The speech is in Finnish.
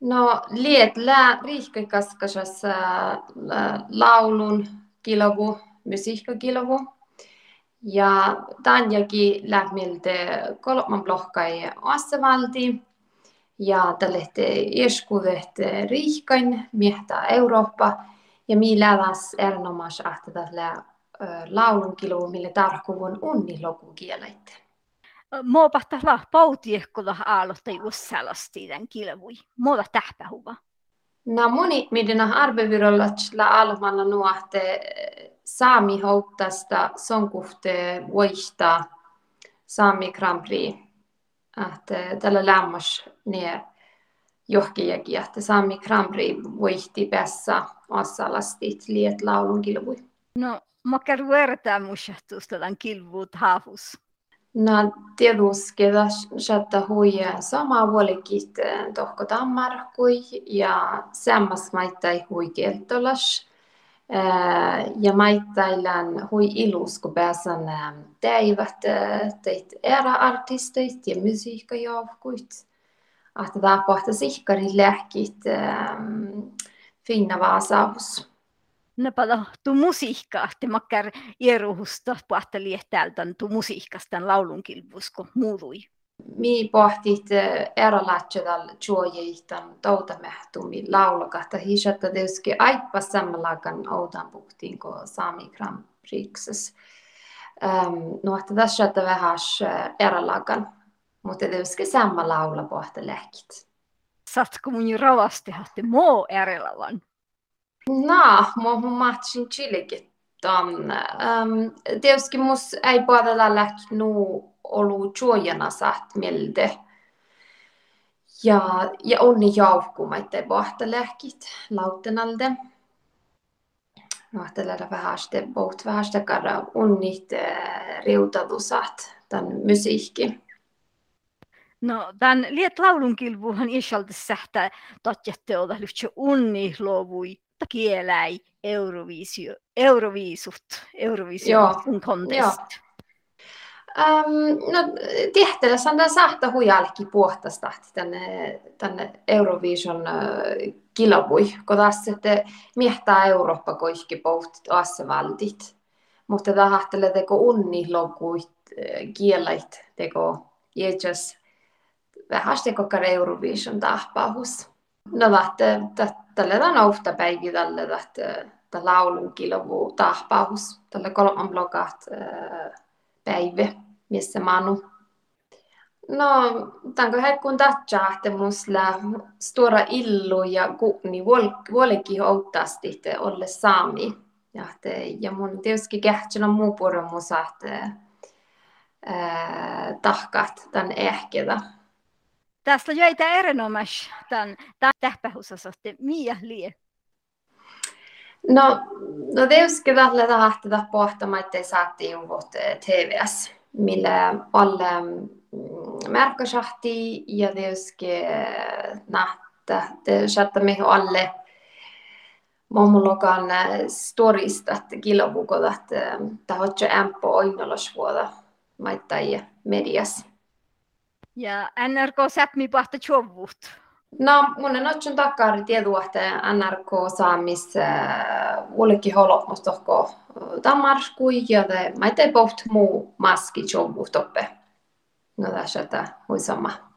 No, liet lää riihkakaskasas laulun kilovu, musiikkakilovu. Ja Tanjakin lähmiltä kolman blokkai Assavalti. Ja tälle ieskuvet riihkain miehtä Eurooppa. Ja mi läväs erinomas ahta tällä laulun kilovu, mille tarkkuvun unniloku kieleit. Muopahta pautiekkola aallotta jussalasti tämän kilvui. Muova tähpähuva. No moni midina arvevirolla la almalla nuohte saami houttasta sonkuhte voista saami Grand Prix. Että tällä lämmös ne johkijakin, että saami Grand Prix voihti päässä osalastit liet laulun kilvui. No, mä käyn vertaa musahtusta tämän kilvuut haavus. No tietysti että hui sama vuolikit tohko tammarkui ja sammas maittai hui keltolas. Ja maittailan hui ilus, kun pääsen teivät teit era artistit ja musiikkajoukkuit. Että tämä pohta sihkari lähkit finna vaasaus. Napala tu musiikka, että makkar ieruhusta pahteli täältä tu musiikasta laulun kilpusko muului. Mi pohtit erälatsedal juojeitan tautamehtumi laulakahta hisatta tietysti aippa sammalakan outan puhtiin ko Sami Grand Prixes. Um, no, että tässä että vähän erälakan, mutta tietysti samma laula pohta lähkit. Satko mun ravasti hahti moo erälavan? No, mä matchin chilikin ton. Um, tietysti mus ei puolella lähti nuu ollut juojana saat milde. Ja, ja onni jaukkumaita pohta lähkit lautenalde. Sitten poht vähän sitä karra unnit riutadusat tämän musiikki. No, tämän liet laulun kilvuhan isalta sähtä totjatte olla lyhtsä unni luovui kieläi Eurovisio, Euroviisut, Eurovision contest. Um, no, tehtävässä on sahta hujalki puhtasta tänne, tänne Eurovision uh, kilpui, kun taas sitten miehtää Eurooppa koikki pohtit valtit. Mutta tämä hahtelee teko unni lopuit kielait teko jätsäs vähän teko Eurovision tahpahus. No, että tällä on ofta päivi tällä että laulun kilovu tahpahus tällä kolman blokat päivä missä manu. No, tanko hekkun että musla stora illu ja kuuni vuolikin outtasti olle saami. Ja, ja mun tietysti kähtsänä muu puolen musa, että tahkat tämän ehketä. Tästä jäitä erinomaisesti tämän tähpähusasasti. Mia lie? No, no tietysti tällä tahtota pohtamaan, ettei saatti juuvut TVS, millä alle märkäsahti ja tietysti nähtä, että me alle Mommulokan storista, että kilobukot, että tahotko ämpö oinnolasvuoda maittai mediassa. Ja NRK säpmi pahta chovut. No, mun en otsun tiedua, että NRK saamis ullekin holot tohko tamarskui ja te mä ette poht muu maski chovut oppe. No tässä että hui sama.